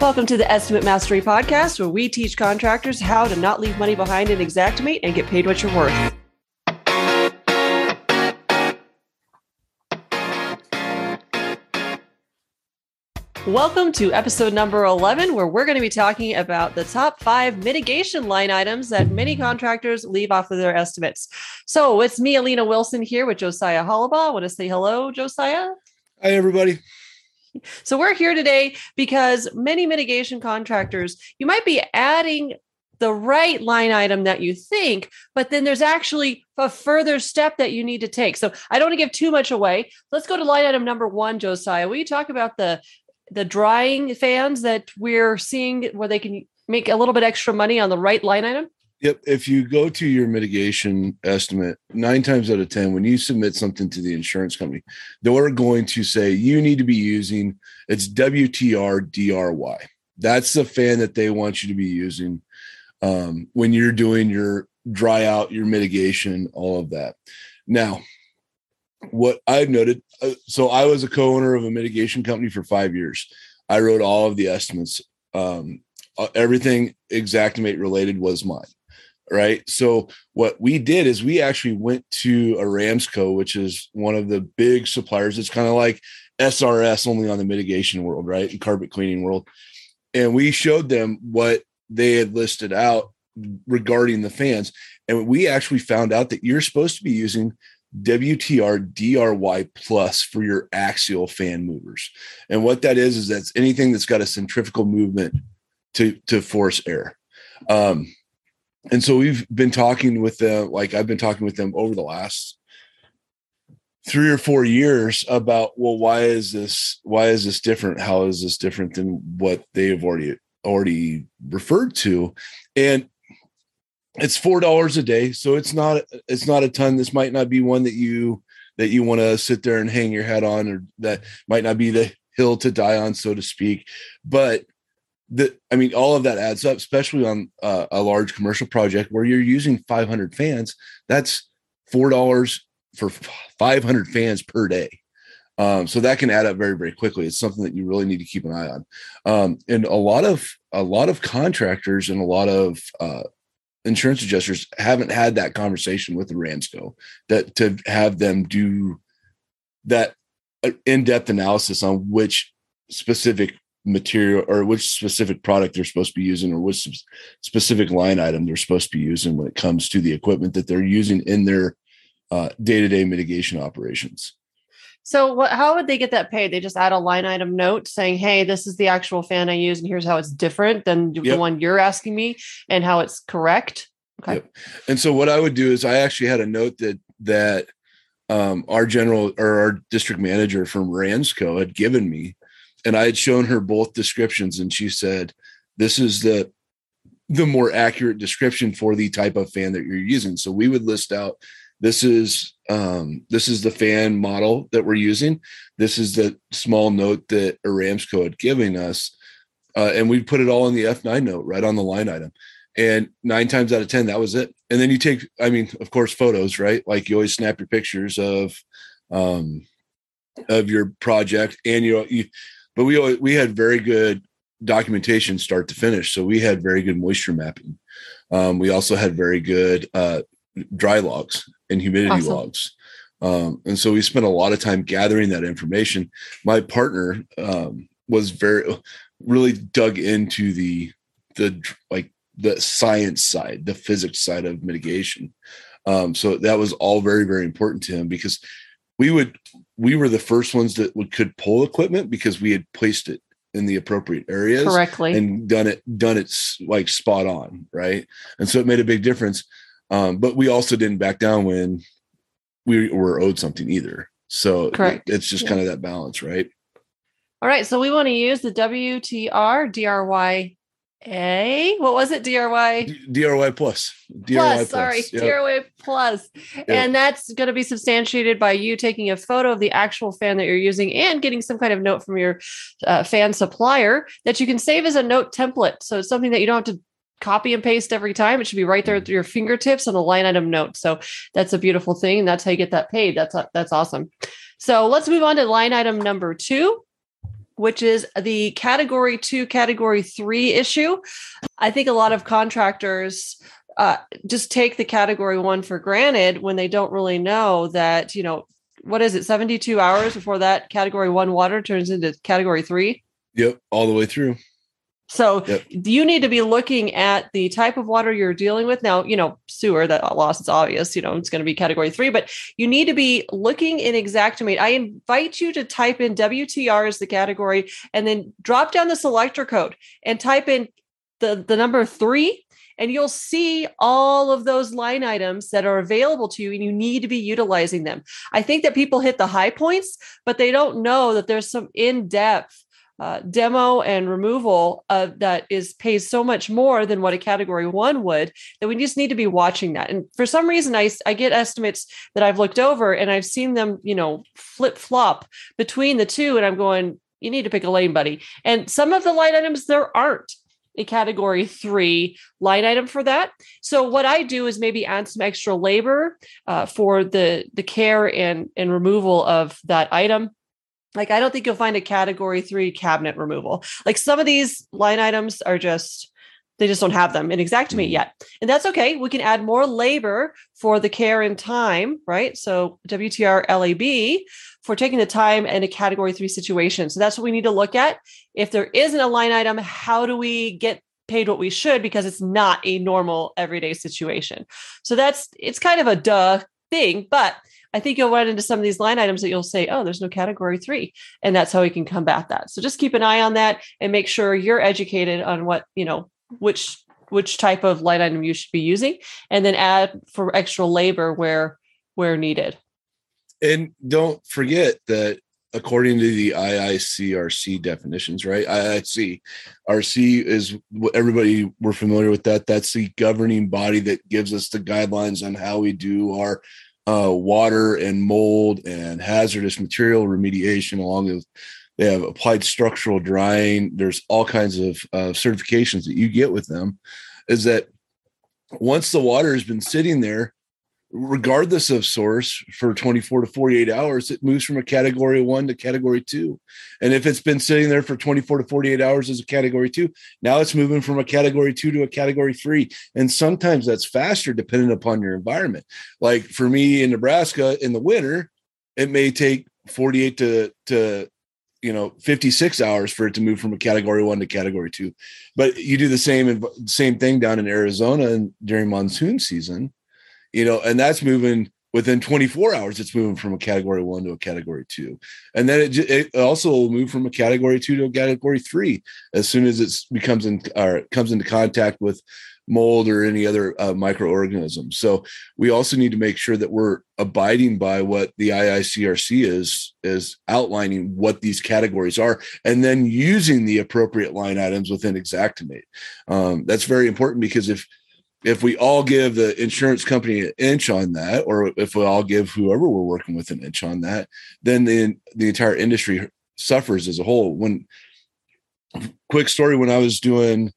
Welcome to the Estimate Mastery Podcast, where we teach contractors how to not leave money behind in Xactimate and get paid what you're worth. Welcome to episode number 11, where we're going to be talking about the top five mitigation line items that many contractors leave off of their estimates. So it's me, Alena Wilson, here with Josiah Hollabaugh. I want to say hello, Josiah. Hi, everybody. So we're here today because many mitigation contractors, you might be adding the right line item that you think, but then there's actually a further step that you need to take. So I don't want to give too much away. Let's go to line item number one, Josiah. Will you talk about the the drying fans that we're seeing where they can make a little bit extra money on the right line item? Yep. If you go to your mitigation estimate, nine times out of 10, when you submit something to the insurance company, they're going to say you need to be using it's WTR DRY. That's the fan that they want you to be using um, when you're doing your dry out, your mitigation, all of that. Now, what I've noted, uh, so I was a co-owner of a mitigation company for five years. I wrote all of the estimates. Um, uh, everything Xactimate related was mine. Right. So what we did is we actually went to Aramsco, which is one of the big suppliers. It's kind of like SRS only on the mitigation world, right? And carpet cleaning world. And we showed them what they had listed out regarding the fans. And we actually found out that you're supposed to be using WTR DRY plus for your axial fan movers. And what that is, is that's anything that's got a centrifugal movement to, to force air. Um, and so we've been talking with them, like I've been talking with them over the last three or four years about, well, why is this, why is this different? How is this different than what they have already, already referred to? And it's four dollars a day so it's not it's not a ton this might not be one that you that you want to sit there and hang your head on or that might not be the hill to die on so to speak but the i mean all of that adds up especially on uh, a large commercial project where you're using 500 fans. That's four dollars for 500 fans per day. Um, so that can add up very very quickly. It's something that you really need to keep an eye on. Um, and a lot of a lot of contractors and a lot of uh, insurance adjusters haven't had that conversation with the Ramsco that to have them do that uh, in-depth analysis on which specific material or which specific product they're supposed to be using or which specific line item they're supposed to be using when it comes to the equipment that they're using in their uh, day-to-day mitigation operations so what how would they get that paid? They just add a line item note saying, "Hey, this is the actual fan I use and here's how it's different than yep. the one you're asking me and how it's correct." Okay. Yep. And so what I would do is I actually had a note that that um, our general or our district manager from Ransco had given me and I had shown her both descriptions and she said, "This is the the more accurate description for the type of fan that you're using." So we would list out this is um, this is the fan model that we're using. This is the small note that Aramsco had given us. Uh, and we put it all in the F9 note right on the line item. And nine times out of 10, that was it. And then you take, I mean, of course, photos, right? Like you always snap your pictures of, um, of your project and you, you but we, always, we had very good documentation start to finish. So we had very good moisture mapping. Um, we also had very good, uh, dry logs and humidity awesome. logs. Um, and so we spent a lot of time gathering that information. My partner um, was very really dug into the the like the science side, the physics side of mitigation. Um, so that was all very very important to him because we would we were the first ones that would could pull equipment because we had placed it in the appropriate areas correctly and done it done it like spot on right and so it made a big difference um, but we also didn't back down when we were owed something either. So Correct. it's just yeah. kind of that balance, right? All right. So we want to use the WTR DRY a what was it DRY DRY plus DRY plus, plus. sorry yep. DRY plus yep. and that's going to be substantiated by you taking a photo of the actual fan that you're using and getting some kind of note from your uh, fan supplier that you can save as a note template so it's something that you don't have to copy and paste every time. It should be right there at your fingertips on a line item note. So that's a beautiful thing. And that's how you get that paid. That's that's awesome. So let's move on to line item number two. Which is the category two, category three issue. I think a lot of contractors uh, just take the category one for granted when they don't really know that, you know, what is it, 72 hours before that category one water turns into category three? Yep, all the way through. So yep. you need to be looking at the type of water you're dealing with. Now, you know, sewer, that loss is obvious, you know, it's going to be category three, but you need to be looking in Xactimate. I invite you to type in WTR as the category and then drop down the selector code and type in the, the number three and you'll see all of those line items that are available to you and you need to be utilizing them. I think that people hit the high points, but they don't know that there's some in-depth uh, demo and removal that is pays so much more than what a category one would that we just need to be watching that. And for some reason i, I get estimates that i've looked over and i've seen them you know flip flop between the two and i'm going you need to pick a lane buddy. And some of the line items there aren't a category three line item for that. So what I do is maybe add some extra labor uh, for the the care and and removal of that item like, I don't think you'll find a category three cabinet removal. Like some of these line items are just, they just don't have them in Xactimate mm-hmm. yet. And that's okay. We can add more labor for the care and time, right? So WTR LAB for taking the time in a category three situation. So that's what we need to look at. If there isn't a line item, how do we get paid what we should because it's not a normal everyday situation. So that's it's kind of a duh thing, but I think you'll run into some of these line items that you'll say, oh, there's no category three. And that's how we can combat that. So just keep an eye on that and make sure you're educated on what, you know, which which type of line item you should be using and then add for extra labor where where needed. And don't forget that according to the IICRC definitions, right? IIC RC is everybody we're familiar with that. That's the governing body that gives us the guidelines on how we do our uh, water and mold and hazardous material remediation, along with they have applied structural drying. There's all kinds of uh, certifications that you get with them. Is that once the water has been sitting there regardless of source for 24 to 48 hours it moves from a category 1 to category 2 and if it's been sitting there for 24 to 48 hours as a category 2 now it's moving from a category 2 to a category 3 and sometimes that's faster depending upon your environment. Like for me in Nebraska in the winter it may take 48 to to you know 56 hours for it to move from a category 1 to category 2 but you do the same same thing down in Arizona during monsoon season you know, and that's moving within 24 hours. It's moving from a category one to a category two, and then it, it also will move from a category two to a category three as soon as it becomes in or comes into contact with mold or any other uh, microorganisms. So we also need to make sure that we're abiding by what the IICRC is is outlining what these categories are, and then using the appropriate line items within Xactimate. Um, that's very important because if if we all give the insurance company an inch on that, or if we all give whoever we're working with an inch on that, then the the entire industry suffers as a whole. When quick story, when I was doing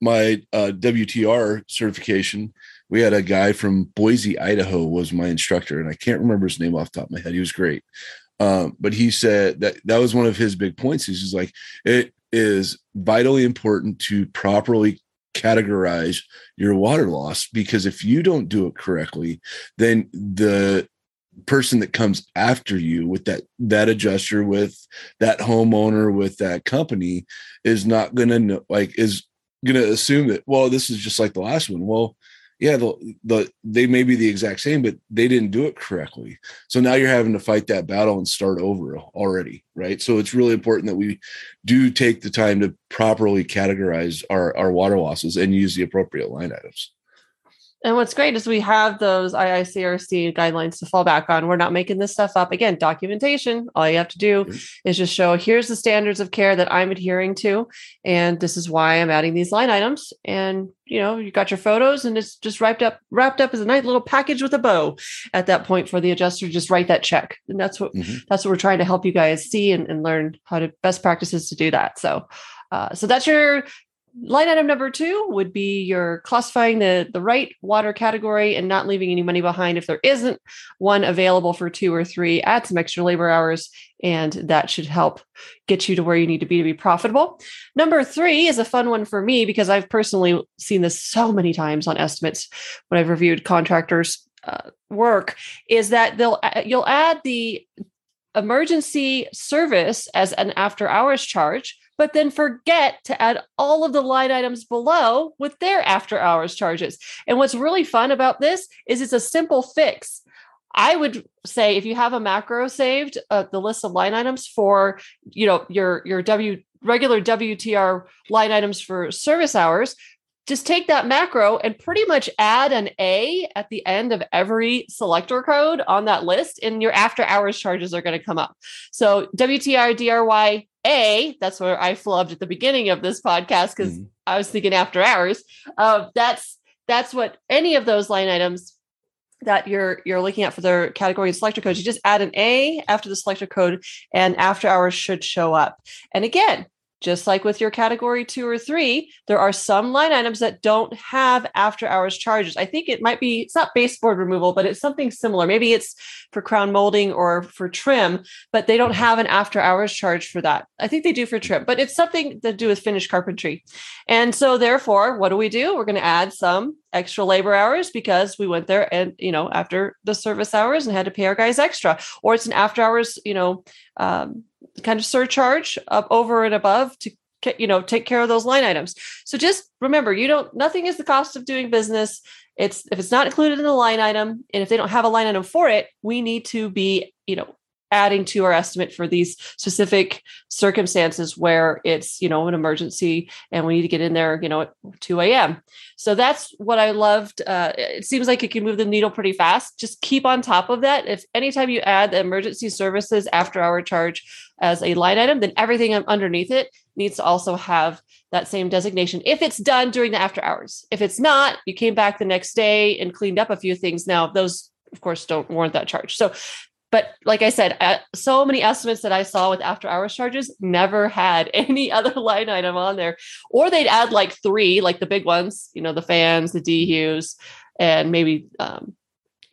my uh, WTR certification, we had a guy from Boise, Idaho, was my instructor, and I can't remember his name off the top of my head. He was great, um, but he said that that was one of his big points. He's just like it is vitally important to properly categorize your water loss because if you don't do it correctly then the person that comes after you with that that adjuster with that homeowner with that company is not going to like is going to assume that well this is just like the last one. Well yeah, the, the they may be the exact same, but they didn't do it correctly. So now you're having to fight that battle and start over already, right? So it's really important that we do take the time to properly categorize our, our water losses and use the appropriate line items. And what's great is we have those IICRC guidelines to fall back on. We're not making this stuff up. Again, documentation. All you have to do mm-hmm. is just show here's the standards of care that I'm adhering to. And this is why I'm adding these line items. And you know, you got your photos and it's just wrapped up, wrapped up as a nice little package with a bow at that point for the adjuster to just write that check. And that's what mm-hmm. that's what we're trying to help you guys see and, and learn how to best practices to do that. So uh, so that's your line item number two would be your classifying the the right water category and not leaving any money behind if there isn't one available for two or three. Add some extra labor hours and that should help get you to where you need to be to be profitable. Number three is a fun one for me because i've personally seen this so many times on estimates when i've reviewed contractors uh, work is that they'll uh, you'll add the emergency service as an after hours charge but then forget to add all of the line items below with their after hours charges. And what's really fun about this is it's a simple fix. I would say if you have a macro saved, uh, the list of line items for you know your your W regular WTR line items for service hours, just take that macro and pretty much add an A at the end of every selector code on that list, and your after hours charges are going to come up. So WTR DRY a, that's where I flubbed at the beginning of this podcast because mm. I was thinking after hours. Uh, that's that's what any of those line items that you're you're looking at for their category and selector codes. You just add an A after the selector code, and after hours should show up. And again, just like with your category two or three, there are some line items that don't have after hours charges. I think it might be, it's not baseboard removal, but it's something similar. Maybe it's for crown molding or for trim, but they don't have an after hours charge for that. I think they do for trim, but it's something to do with finished carpentry. And so, therefore, what do we do? We're going to add some extra labor hours because we went there and you know after the service hours and had to pay our guys extra or it's an after hours you know um, kind of surcharge up over and above to you know take care of those line items. So just remember you don't nothing is the cost of doing business. It's if it's not included in the line item and if they don't have a line item for it we need to be you know adding to our estimate for these specific circumstances where it's you know an emergency and we need to get in there you know at 2 a.m so that's what i loved uh, it seems like it can move the needle pretty fast. Just keep on top of that. If anytime you add the emergency services after hour charge as a line item then everything underneath it needs to also have that same designation. If it's done during the after hours. If it's not you came back the next day and cleaned up a few things. Now those of course don't warrant that charge. So but like I said, uh, so many estimates that I saw with after hours charges never had any other line item on there, or they'd add like three, like the big ones, you know, the fans, the dehues, and maybe um,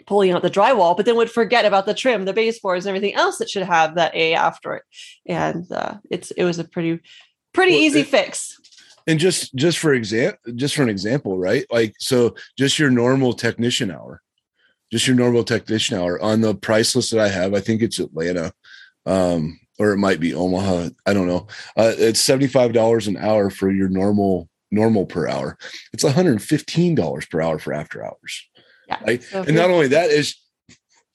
pulling out the drywall, but then would forget about the trim, the baseboards, and everything else that should have that A after it. And uh, it's it was a pretty pretty well, easy it, fix. And just just for example, just for an example, right? Like so, just your normal technician hour just your normal technician hour on the price list that I have. I think it's Atlanta, um, or it might be Omaha. I don't know. Uh, it's seventy five dollars an hour for your normal normal per hour. It's one hundred fifteen dollars per hour for after hours. Yeah. Right? So and not only that is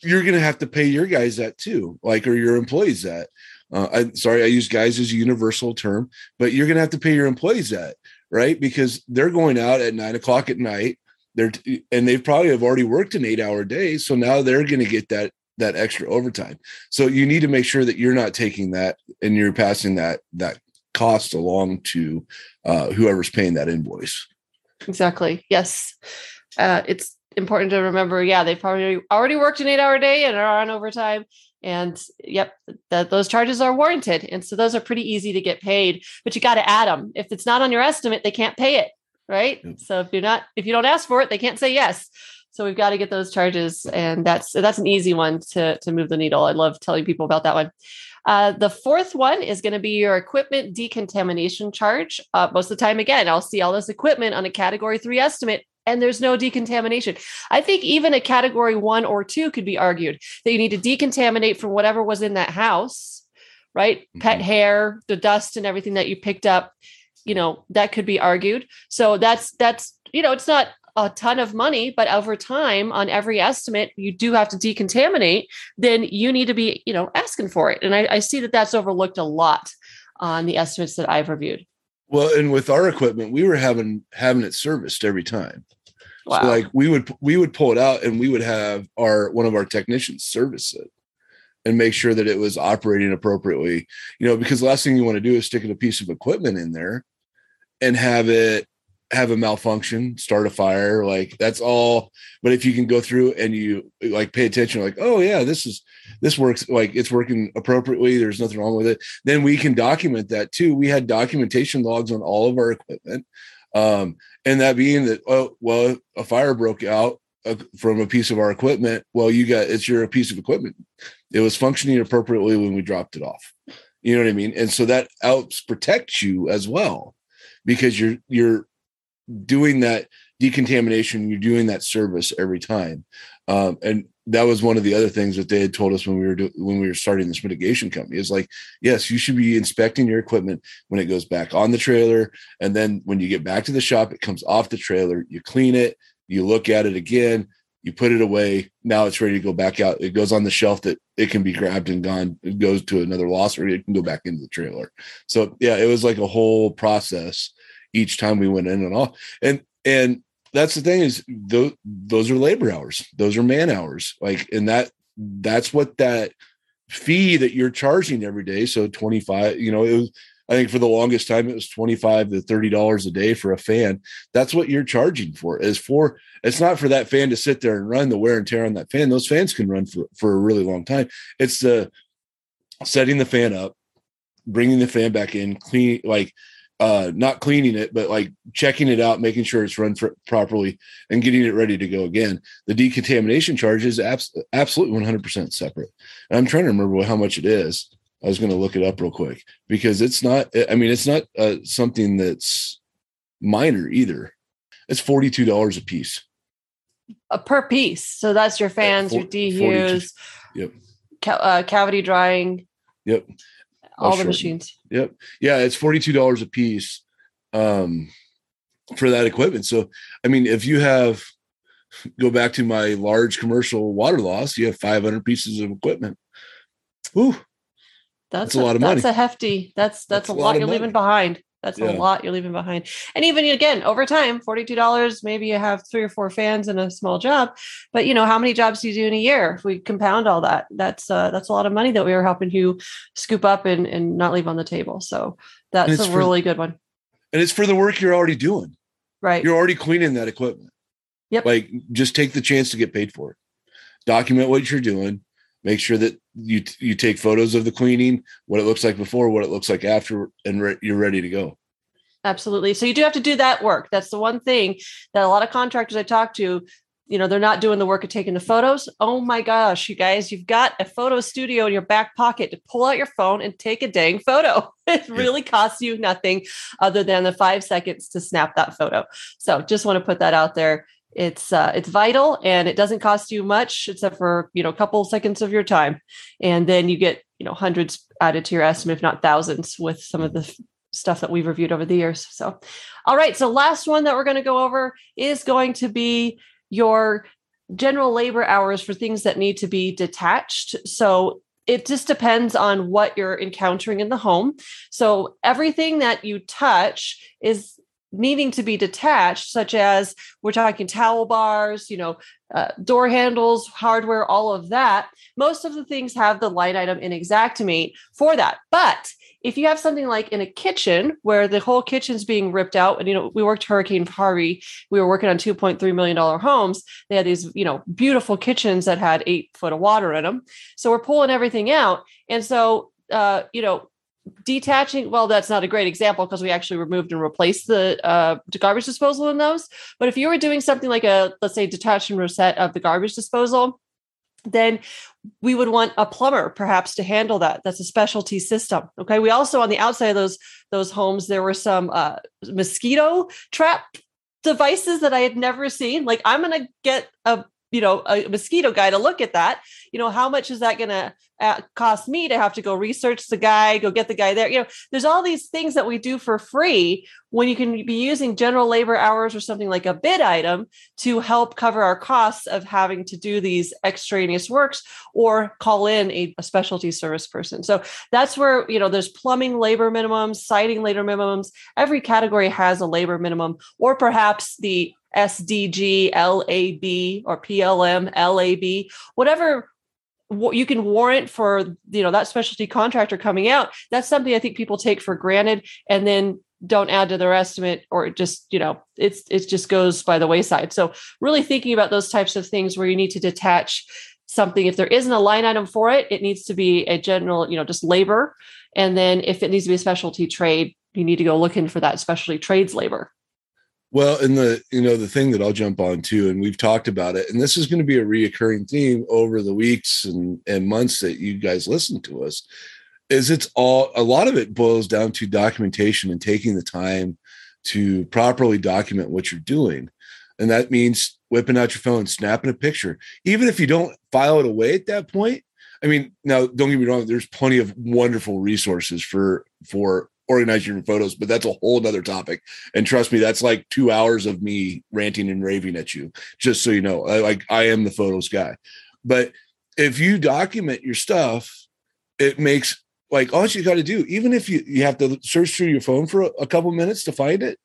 you're going to have to pay your guys that too, like or your employees that. Uh, I sorry, I use guys as a universal term, but you're going to have to pay your employees that, right? Because they're going out at nine o'clock at night they're and they probably have already worked an eight hour day so now they're going to get that that extra overtime. So you need to make sure that you're not taking that and you're passing that that cost along to uh, whoever's paying that invoice. Exactly yes. Uh, it's important to remember yeah they've probably already worked an eight hour day and are on overtime and yep that those charges are warranted and so those are pretty easy to get paid but you got to add them if it's not on your estimate they can't pay it right? Yep. So if you're not if you don't ask for it, they can't say yes. So we've got to get those charges, and that's that's an easy one to to move the needle. I love telling people about that one. Uh, the fourth one is going to be your equipment decontamination charge. Uh, most of the time, again, I'll see all this equipment on a category three estimate, and there's no decontamination. I think even a category one or two could be argued that you need to decontaminate from whatever was in that house, right? Mm-hmm. Pet hair, the dust, and everything that you picked up you know that could be argued. So that's that's you know it's not a ton of money but over time on every estimate you do have to decontaminate then you need to be you know asking for it. And i, I see that that's overlooked a lot on the estimates that i've reviewed. Well and with our equipment we were having having it serviced every time. Wow. so like we would we would pull it out and we would have our one of our technicians service it and make sure that it was operating appropriately. You know because the last thing you want to do is stick a piece of equipment in there and have it have a malfunction, start a fire, like that's all. But if you can go through and you like pay attention, like, oh yeah, this is this works, like it's working appropriately. There's nothing wrong with it. Then we can document that too. We had documentation logs on all of our equipment, um, and that being that, oh well, a fire broke out uh, from a piece of our equipment. Well, you got it's your piece of equipment. It was functioning appropriately when we dropped it off. You know what I mean? And so that helps protect you as well because you're you're doing that decontamination, you're doing that service every time. Um, and that was one of the other things that they had told us when we were do- when we were starting this mitigation company is like, yes, you should be inspecting your equipment when it goes back on the trailer, and then when you get back to the shop, it comes off the trailer. You clean it, you look at it again, you put it away. Now it's ready to go back out. It goes on the shelf that it can be grabbed and gone. It goes to another loss, or it can go back into the trailer. So yeah, it was like a whole process each time we went in and off. And and that's the thing is those those are labor hours. Those are man hours. Like and that that's what that fee that you're charging every day. So 25, you know, it was I think for the longest time it was 25 to 30 dollars a day for a fan. That's what you're charging for. Is for it's not for that fan to sit there and run the wear and tear on that fan. Those fans can run for for a really long time. It's the setting the fan up, bringing the fan back in, clean like uh, not cleaning it, but like checking it out, making sure it's run properly, and getting it ready to go again. The decontamination charge is abs- absolutely 100% separate. And I'm trying to remember how much it is. I was going to look it up real quick because it's not. I mean, it's not uh, something that's minor either. It's forty two dollars a piece. Uh, per piece. So that's your fans, your DHUs, yep. Ca- uh, cavity drying. Yep all the machines. Yep. Yeah, it's $42 a piece um, for that equipment. So, I mean, if you have go back to my large commercial water loss, you have 500 pieces of equipment. Ooh. That's, that's a, a, lot of money. That's a hefty. That's that's, that's a, lot, lot you're money. leaving behind. That's yeah. a lot you're leaving behind. And even again, over time, $42, maybe you have three or four fans in a small job. But you know, how many jobs do you do in a year? If we compound all that, that's uh, that's a lot of money that we are helping you scoop up and, and not leave on the table. So that's a for, really good one. And it's for the work you're already doing. Right. You're already cleaning that equipment. Yep. Like just take the chance to get paid for it. Document what you're doing make sure that you you take photos of the cleaning what it looks like before what it looks like after and re- you're ready to go. Absolutely. So you do have to do that work. That's the one thing that a lot of contractors i talk to you know they're not doing the work of taking the photos. Oh my gosh you guys you've got a photo studio in your back pocket to pull out your phone and take a dang photo. It really costs you nothing other than the five seconds to snap that photo. So just want to put that out there it's uh, it's vital and it doesn't cost you much except for you know a couple seconds of your time. And then you get you know hundreds added to your estimate if not thousands with some of the f- stuff that we've reviewed over the years. So all right. So last one that we're going to go over is going to be your general labor hours for things that need to be detached. So it just depends on what you're encountering in the home. So everything that you touch is needing to be detached, such as we're talking towel bars, you know, uh, door handles, hardware, all of that. Most of the things have the line item in Xactimate for that. But if you have something like in a kitchen where the whole kitchen's being ripped out, and you know, we worked Hurricane Harvey, we were working on $2.3 million homes. They had these, you know, beautiful kitchens that had eight foot of water in them. So we're pulling everything out. And so, uh, you know, detaching well that's not a great example because we actually removed and replaced the uh, garbage disposal in those. But if you were doing something like a let's say detach and reset of the garbage disposal then we would want a plumber perhaps to handle that. That's a specialty system okay? We also on the outside of those those homes there were some uh, mosquito trap devices that i had never seen. Like i'm to get a you know a mosquito guy to look at that you know how much is that going to uh, cost me to have to go research the guy go get the guy there? You know there's all these things that we do for free when you can be using general labor hours or something like a bid item to help cover our costs of having to do these extraneous works or call in a, a specialty service person. So that's where you know there's plumbing labor minimums siding labor minimums. Every category has a labor minimum or perhaps the SDG, LAB, or PLM, LAB, whatever you can warrant for you know that specialty contractor coming out. That's something i think people take for granted and then don't add to their estimate or just you know it's it just goes by the wayside. So really thinking about those types of things where you need to detach something. If there isn't a line item for it it needs to be a general you know just labor. And then if it needs to be a specialty trade you need to go looking for that specialty trades labor well, and the you know the thing that I'll jump on too, and we've talked about it, and this is going to be a reoccurring theme over the weeks and and months that you guys listen to us, is it's all a lot of it boils down to documentation and taking the time to properly document what you're doing, and that means whipping out your phone, snapping a picture, even if you don't file it away at that point. I mean, now don't get me wrong. There's plenty of wonderful resources for for organize your photos, but that's a whole other topic. And trust me, that's like two hours of me ranting and raving at you, just so you know. I, like I am the photos guy. But if you document your stuff, it makes like all you got to do, even if you, you have to search through your phone for a, a couple minutes to find it.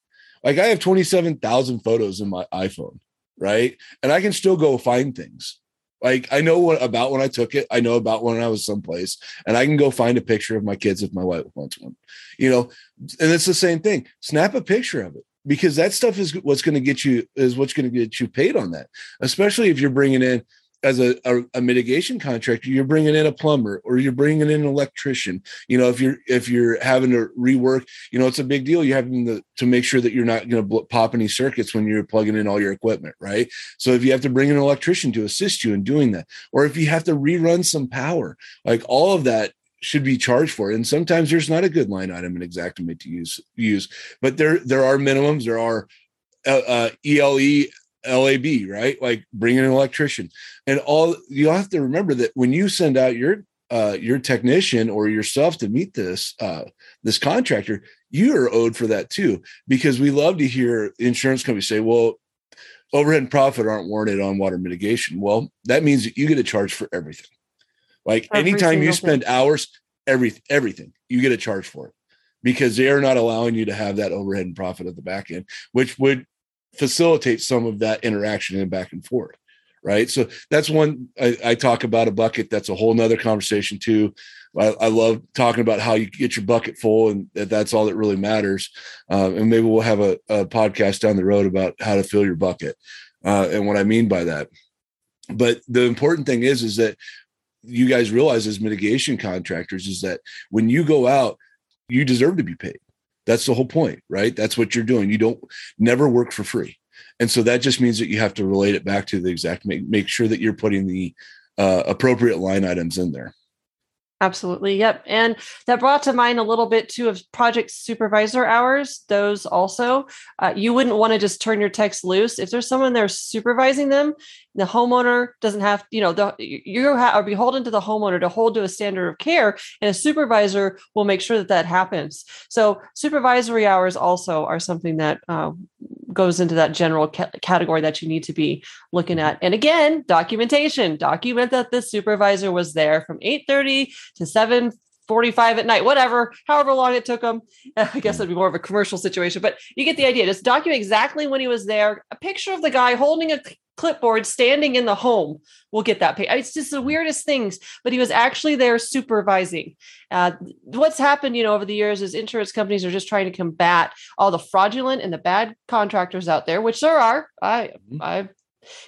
Like I have 27,000 photos in my iPhone, right? And I can still go find things. Like I know what about when I took it. I know about when I was someplace, and I can go find a picture of my kids if my wife wants one. You know, and it's the same thing. Snap a picture of it because that stuff is what's going to get you is what's going to get you paid on that. Especially if you're bringing in as a, a, a, mitigation contractor you're bringing in a plumber or you're bringing in an electrician. You know if you're if you're having to rework you know it's a big deal. You're having to, to make sure that you're not going to pop any circuits when you're plugging in all your equipment right? So if you have to bring an electrician to assist you in doing that or if you have to rerun some power like all of that should be charged for. And sometimes there's not a good line item in Xactimate to use use but there there are minimums. There are uh, uh, ELE LAB, right? Like bring in an electrician. And all you have to remember that when you send out your uh, your technician or yourself to meet this uh, this contractor, you are owed for that too. Because we love to hear insurance companies say, "Well, overhead and profit aren't warranted on water mitigation." Well, that means that you get a charge for everything. Like Every anytime you spend thing. hours, every everything you get a charge for it because they are not allowing you to have that overhead and profit at the back end, which would facilitate some of that interaction and back and forth right? So that's one I, I, talk about a bucket. That's a whole nother conversation too. I, I, love talking about how you get your bucket full and that that's all that really matters. Um, and maybe we'll have a, a, podcast down the road about how to fill your bucket uh, and what i mean by that. But the important thing is is that you guys realize as mitigation contractors is that when you go out you deserve to be paid that's the whole point, right? That's what you're doing. You don't never work for free. And so that just means that you have to relate it back to the exact make, make sure that you're putting the uh, appropriate line items in there. Absolutely. Yep. And that brought to mind a little bit too of project supervisor hours. Those also, uh, you wouldn't want to just turn your text loose. If there's someone there supervising them, the homeowner doesn't have, you know, the, you are beholden to the homeowner to hold to a standard of care, and a supervisor will make sure that that happens. So, supervisory hours also are something that uh, goes into that general ca- category that you need to be looking at. And again, documentation. Document that the supervisor was there from 8:30 to 7 45 at night, whatever, however long it took them. I guess it'd be more of a commercial situation, but you get the idea. Just document exactly when he was there. A picture of the guy holding a clipboard standing in the home will get that pay. It's just the weirdest things, but he was actually there supervising. Uh, what's happened, you know, over the years is insurance companies are just trying to combat all the fraudulent and the bad contractors out there, which there are. I, mm-hmm. I,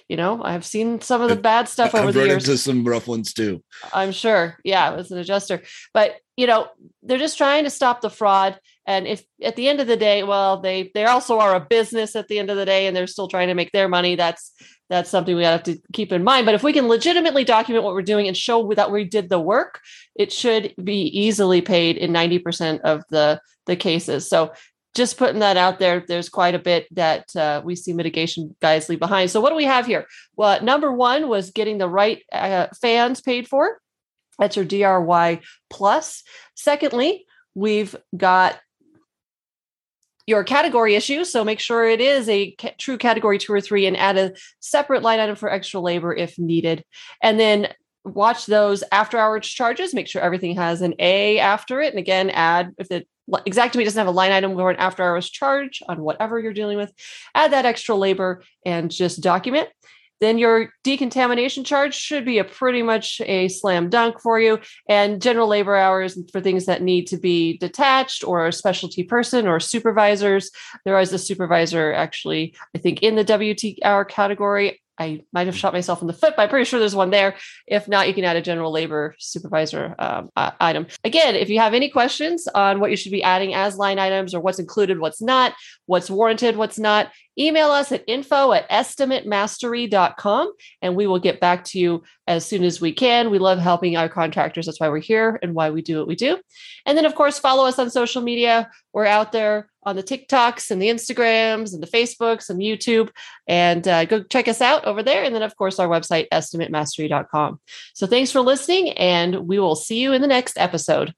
you know, I've seen some of the bad stuff over I've the years. Into some rough ones too. I'm sure. Yeah, as an adjuster, but you know, they're just trying to stop the fraud and if at the end of the day well they they also are a business at the end of the day and they're still trying to make their money that's that's something we have to keep in mind but if we can legitimately document what we're doing and show that we did the work it should be easily paid in 90% of the the cases so just putting that out there there's quite a bit that uh, we see mitigation guys leave behind so what do we have here well number one was getting the right uh, fans paid for that's your dry plus secondly we've got your category issue. So make sure it is a ca- true category two or three and add a separate line item for extra labor if needed. And then watch those after hours charges, make sure everything has an A after it. And again, add if the Xactimate doesn't have a line item for an after hours charge on whatever you're dealing with, add that extra labor and just document. then your decontamination charge should be a pretty much a slam dunk for you. And general labor hours for things that need to be detached or a specialty person or supervisors. There is a supervisor actually, I think, in the WTR category. I might have shot myself in the foot, but I'm pretty sure there's one there. If not, you can add a general labor supervisor um, item. Again, if you have any questions on what you should be adding as line items or what's included, what's not, what's warranted, what's not, email us at info at estimatemastery.com and we will get back to you as soon as we can. We love helping our contractors. That's why we're here and why we do what we do. And then, of course, follow us on social media. We're out there on the TikToks and the Instagrams and the Facebooks and YouTube. And uh, go check us out over there. And then, of course, our website, estimatemastery.com. So thanks for listening, and we will see you in the next episode.